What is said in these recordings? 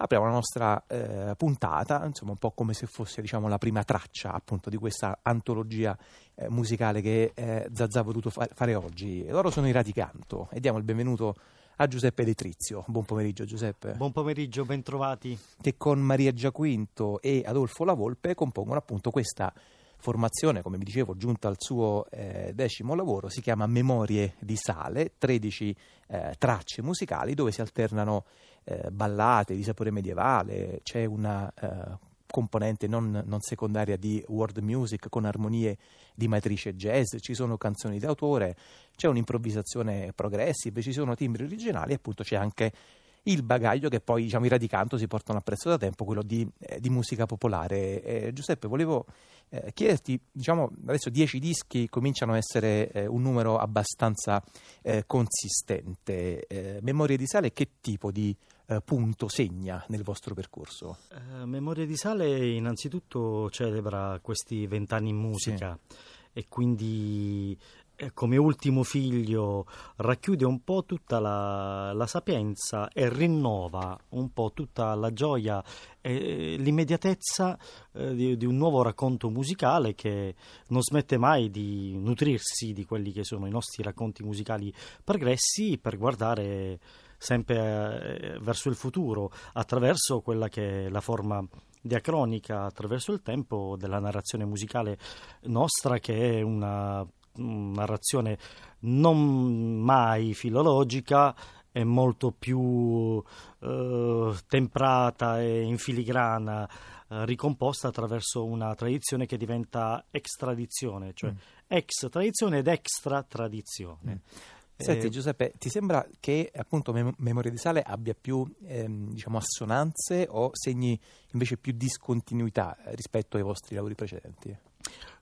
apriamo la nostra eh, puntata, insomma un po' come se fosse diciamo, la prima traccia appunto di questa antologia eh, musicale che eh, Zazza ha voluto fa- fare oggi. E loro sono i Radicanto e diamo il benvenuto a Giuseppe Letrizio. Buon pomeriggio Giuseppe. Buon pomeriggio, bentrovati. Che con Maria Giaquinto e Adolfo La Volpe compongono appunto questa formazione, come vi dicevo, giunta al suo eh, decimo lavoro, si chiama Memorie di Sale, 13 eh, tracce musicali dove si alternano eh, ballate di sapore medievale, c'è una eh, componente non, non, secondaria di world music con armonie di matrice jazz, ci sono canzoni d'autore, c'è un'improvvisazione progressive, ci sono timbri originali e appunto c'è anche il bagaglio che poi diciamo, i Radicanto si portano appresso da tempo, quello di, eh, di musica popolare. Eh, Giuseppe, volevo eh, chiederti, diciamo, adesso dieci dischi cominciano a essere eh, un numero abbastanza eh, consistente. Eh, Memorie di Sale che tipo di punto segna nel vostro percorso? Memorie di Sale innanzitutto celebra questi vent'anni in musica. Sì e quindi come ultimo figlio racchiude un po' tutta la, la, sapienza e rinnova un po' tutta la gioia e l'immediatezza eh, di, di, un nuovo racconto musicale che non smette mai di nutrirsi di quelli che sono i nostri racconti musicali pregressi per guardare sempre eh, verso il futuro attraverso quella che è la forma diacronica attraverso il tempo della narrazione musicale nostra che è una narrazione non mai filologica, è molto più eh, temprata e in filigrana, eh, ricomposta attraverso una tradizione che diventa ex tradizione, cioè mm. ex tradizione ed extra tradizione. Mm. Senti eh, Giuseppe, ti sembra che appunto Mem- Memoria di Sale abbia più ehm, diciamo, assonanze o segni invece più discontinuità rispetto ai vostri lavori precedenti?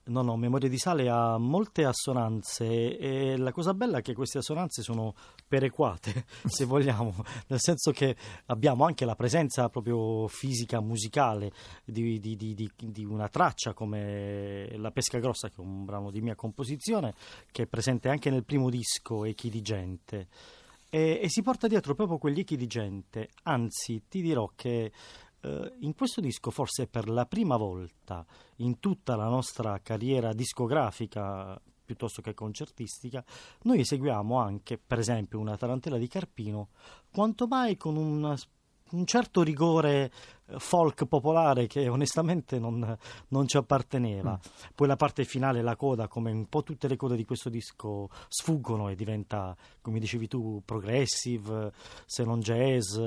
No, no, Memoria di Sale ha molte assonanze e la cosa bella è che queste assonanze sono perequate, se vogliamo, nel senso che abbiamo anche la presenza proprio fisica, musicale di, di, di, di, una traccia come La Pesca Grossa, che è un brano di mia composizione, che è presente anche nel primo disco, Echi di Gente. E, e si porta dietro proprio quegli echi di gente, anzi ti dirò che eh, in questo disco forse per la prima volta in tutta la nostra carriera discografica piuttosto che concertistica, noi eseguiamo anche, per esempio, una tarantella di Carpino, quanto mai con una un certo rigore eh, folk popolare che onestamente non, non ci apparteneva. Mm. Poi la parte finale, la coda, come un po' tutte le code di questo disco, sfuggono e diventa, come dicevi tu, progressive, se non jazz,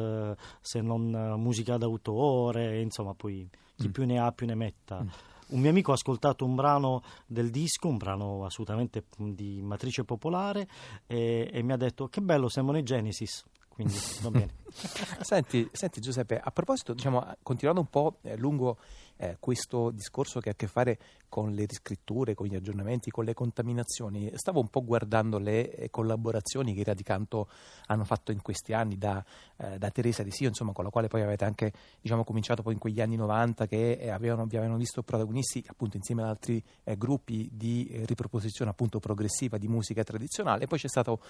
se non eh, musica d'autore, insomma, poi chi mm. più ne ha più ne metta. Mm. Un mio amico ha ascoltato un brano del disco, un brano assolutamente di matrice popolare, e, e mi ha detto: Che bello, siamo nei Genesis quindi va bene. senti, senti, Giuseppe, a proposito, diciamo, continuando un po' eh, lungo eh, questo discorso che ha a che fare con le riscritture, con gli aggiornamenti, con le contaminazioni, stavo un po' guardando le eh, collaborazioni che i Radicanto hanno fatto in questi anni da, eh, da Teresa Di Sio, insomma, con la quale poi avete anche diciamo, cominciato poi in quegli anni 90 che eh, avevano, vi avevano visto protagonisti appunto insieme ad altri gruppi di riproposizione appunto progressiva di musica tradizionale. Poi c'è stato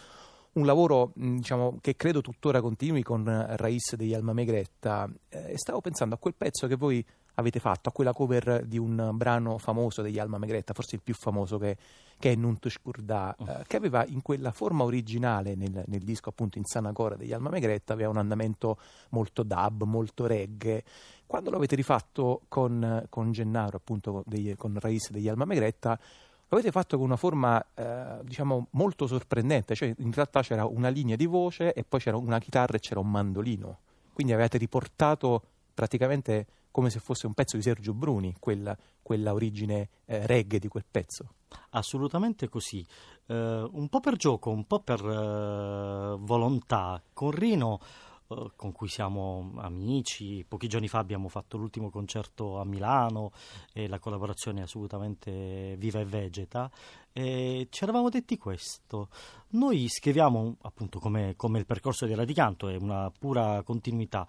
un lavoro diciamo, che credo tuttora continui con Raiz degli Alma Megretta e stavo pensando a quel pezzo che voi avete fatto, a quella cover di un brano famoso degli Alma Megretta, forse il più famoso che, che è Nunt Shkurda, mm. eh, che aveva in quella forma originale nel, nel disco appunto in Sanacora degli Alma Megretta, aveva un andamento molto dub, molto reggae. Quando l'avete rifatto con, con Gennaro, appunto dei, con Raiz degli Alma Megretta, lo avete fatto con una forma eh, diciamo molto sorprendente, cioè in realtà c'era una linea di voce e poi c'era una chitarra e c'era un mandolino. Quindi avete riportato praticamente come se fosse un pezzo di Sergio Bruni, quella, quella origine eh, reggae di quel pezzo. Assolutamente così, uh, un po' per gioco, un po' per uh, volontà. Con Rino eh, con cui siamo amici. Pochi giorni fa abbiamo fatto l'ultimo concerto a Milano e la collaborazione è assolutamente viva e vegeta. E ci eravamo detti questo. Noi scriviamo, appunto, come, come il percorso di Radicanto, è una pura continuità.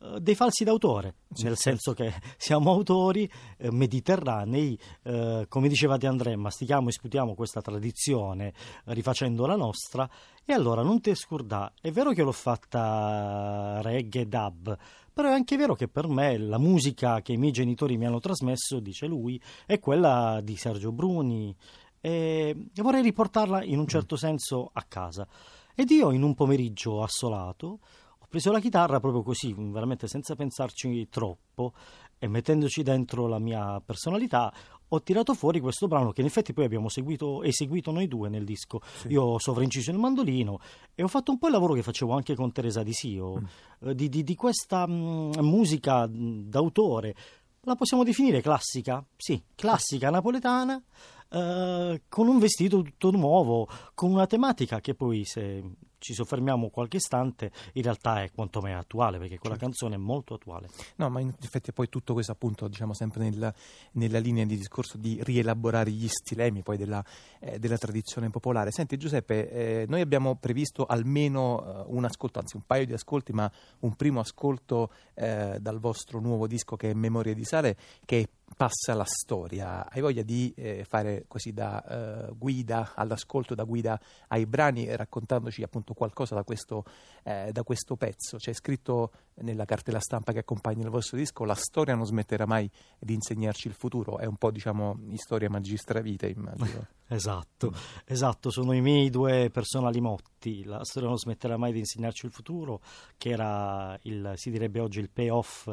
Eh, dei falsi d'autore, sì, nel senso che siamo autori eh, mediterranei, eh, come diceva De André, mastichiamo e sputiamo questa tradizione rifacendo la nostra e allora non ti scordà, è vero che l'ho fatta reggae dub, però è anche vero che per me la musica che i miei genitori mi hanno trasmesso, dice lui, è quella di Sergio Bruni e vorrei riportarla in un certo senso a casa. Ed io in un pomeriggio assolato preso la chitarra proprio così, veramente senza pensarci troppo e mettendoci dentro la mia personalità, ho tirato fuori questo brano che in effetti poi abbiamo seguito, eseguito noi due nel disco. Sì. Io ho sovrainciso il mandolino e ho fatto un po' il lavoro che facevo anche con Teresa Di Sio, mm. eh, di, di, di, questa mh, mm, musica mm, d'autore. La possiamo definire classica? Sì, classica napoletana eh, con un vestito tutto nuovo, con una tematica che poi se ci soffermiamo qualche istante, in realtà è quanto mai attuale, perché quella certo. canzone è molto attuale. No, ma in effetti poi tutto questo appunto, diciamo sempre nella, nella linea di discorso di rielaborare gli stilemi poi della, eh, della tradizione popolare. Senti Giuseppe, eh, noi abbiamo previsto almeno eh, un ascolto, anzi un paio di ascolti, ma un primo ascolto eh, dal vostro nuovo disco che è Memoria di Sale, che è passa la storia. Hai voglia di eh, fare così da uh, guida all'ascolto, da guida ai brani, raccontandoci appunto qualcosa da questo, eh, da questo pezzo? C'è scritto nella cartella stampa che accompagna il vostro disco: La storia non smetterà mai di insegnarci il futuro. È un po', diciamo, di storia magistra vita, immagino. esatto, esatto, sono i miei due personali motti. La storia non smetterà mai di insegnarci il futuro, che era il, si direbbe oggi il payoff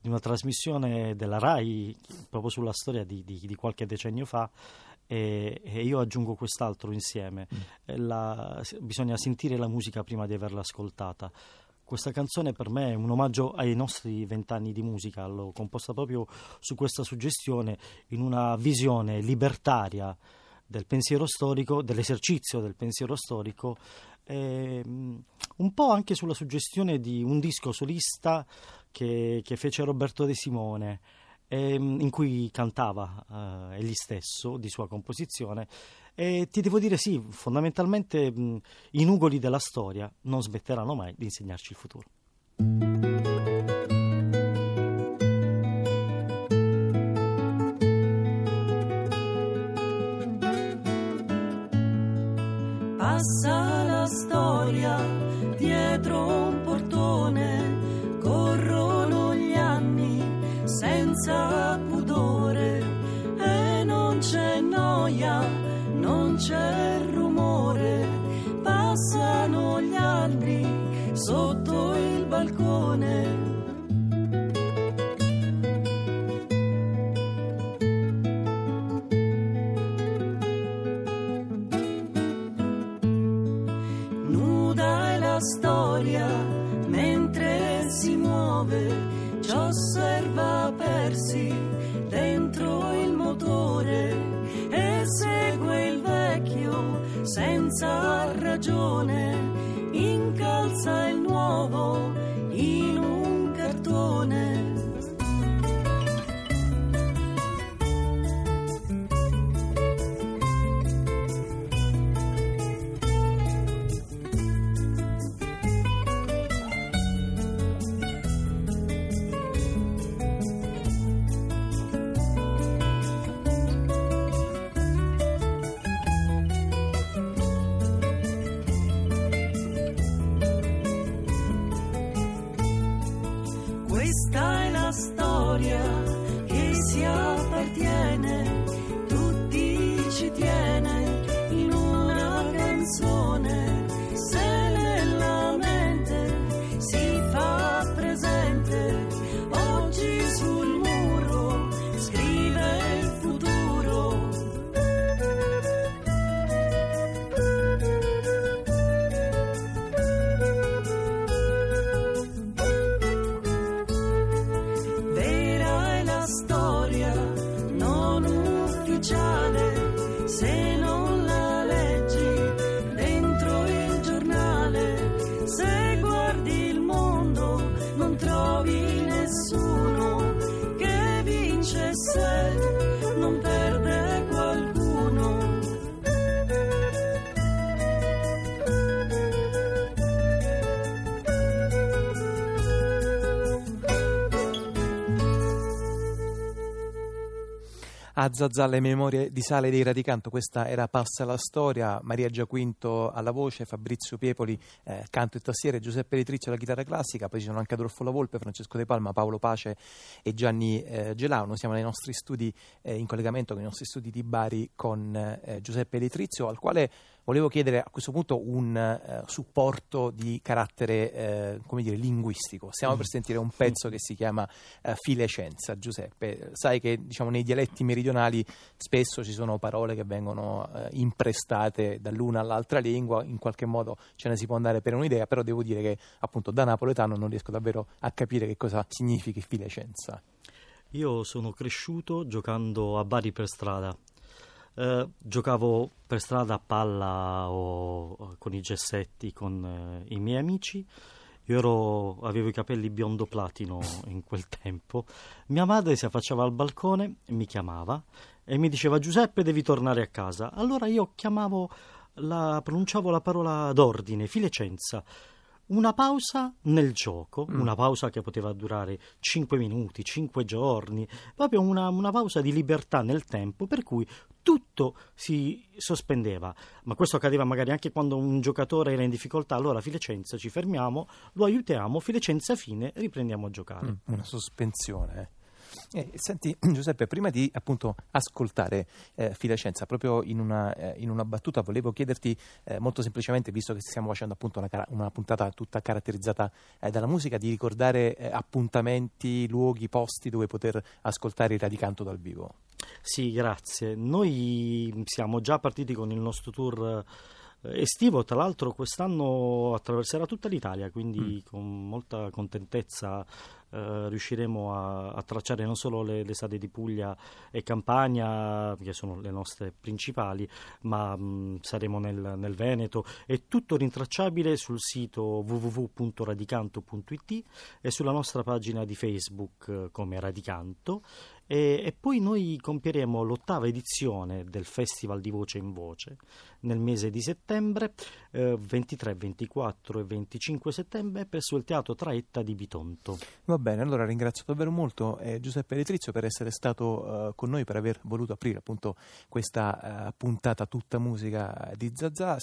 di una trasmissione della RAI proprio sulla storia di, di, di qualche decennio fa e, e, io aggiungo quest'altro insieme. Mm. La, bisogna sentire la musica prima di averla ascoltata. Questa canzone per me è un omaggio ai nostri vent'anni di musica, l'ho composta proprio su questa suggestione, in una visione libertaria del pensiero storico, dell'esercizio del pensiero storico, e, un po' anche sulla suggestione di un disco solista che, che fece Roberto De Simone, ehm, in cui cantava eh, egli stesso di sua composizione. E ti devo dire sì, fondamentalmente mh, i nugoli della storia non smetteranno mai di insegnarci il futuro. Passa la storia dietro un senza pudore e non c'è noia, non c'è rumore, passano gli altri sotto il balcone. Nuda è la storia mentre si muove ci osserva senza ragione, incalza il nuovo A Zazà le memorie di Sale dei Radicanto, questa era Passa la storia, Maria Giaquinto alla voce, Fabrizio Piepoli eh, canto e tastiere, Giuseppe Letrizio alla chitarra classica, poi ci sono anche Adolfo La Volpe, Francesco De Palma, Paolo Pace e Gianni eh, Gelauno. Siamo nei nostri studi eh, in collegamento con i nostri studi di Bari con eh, Giuseppe Letrizio, al quale volevo chiedere a questo punto un eh, supporto di carattere eh, come dire, linguistico. Stiamo mm. per sentire un pezzo che si chiama Filecenza, Giuseppe. Sai che diciamo, nei dialetti meridionali spesso ci sono parole che vengono eh, imprestate dall'una all'altra lingua, in qualche modo ce ne si può andare per un'idea, però devo dire che appunto da napoletano non riesco davvero a capire che cosa significhi Filecenza. Io sono cresciuto giocando a Bari per strada eh, giocavo per strada a palla o con i gessetti con eh, i miei amici. Io ero, avevo i capelli biondo platino in quel tempo. Mia madre si affacciava al balcone, mi chiamava e mi diceva Giuseppe devi tornare a casa. Allora io chiamavo, la, pronunciavo la parola d'ordine, Filecenza una pausa nel gioco, mm. una pausa che poteva durare 5 minuti, 5 giorni, proprio una, una, pausa di libertà nel tempo per cui tutto si sospendeva. Ma questo accadeva magari anche quando un giocatore era in difficoltà, allora Filecenza ci fermiamo, lo aiutiamo, Filecenza fine, riprendiamo a giocare. Mm, una sospensione. Eh. Senti Giuseppe, prima di appunto ascoltare eh, Filacenza, proprio in una, eh, in una, battuta volevo chiederti eh, molto semplicemente, visto che stiamo facendo appunto una, una puntata tutta caratterizzata eh, dalla musica, di ricordare eh, appuntamenti, luoghi, posti dove poter ascoltare il Radicanto dal vivo. Sì, grazie. Noi siamo già partiti con il nostro tour estivo, tra l'altro quest'anno attraverserà tutta l'Italia, quindi mm. con molta contentezza eh, riusciremo a, a, tracciare non solo le, le strade di Puglia e Campania, che sono le nostre principali, ma mh, mm, saremo nel, nel, Veneto. È tutto rintracciabile sul sito www.radicanto.it e sulla nostra pagina di Facebook eh, come Radicanto. E, e, poi noi compieremo l'ottava edizione del Festival di Voce in Voce nel mese di settembre, eh, 23, 24 e 25 settembre presso il Teatro Traetta di Bitonto. Va bene, allora ringrazio davvero molto eh, Giuseppe Letrizio per essere stato eh, con noi, per aver voluto aprire appunto questa eh, puntata tutta musica di Zazà.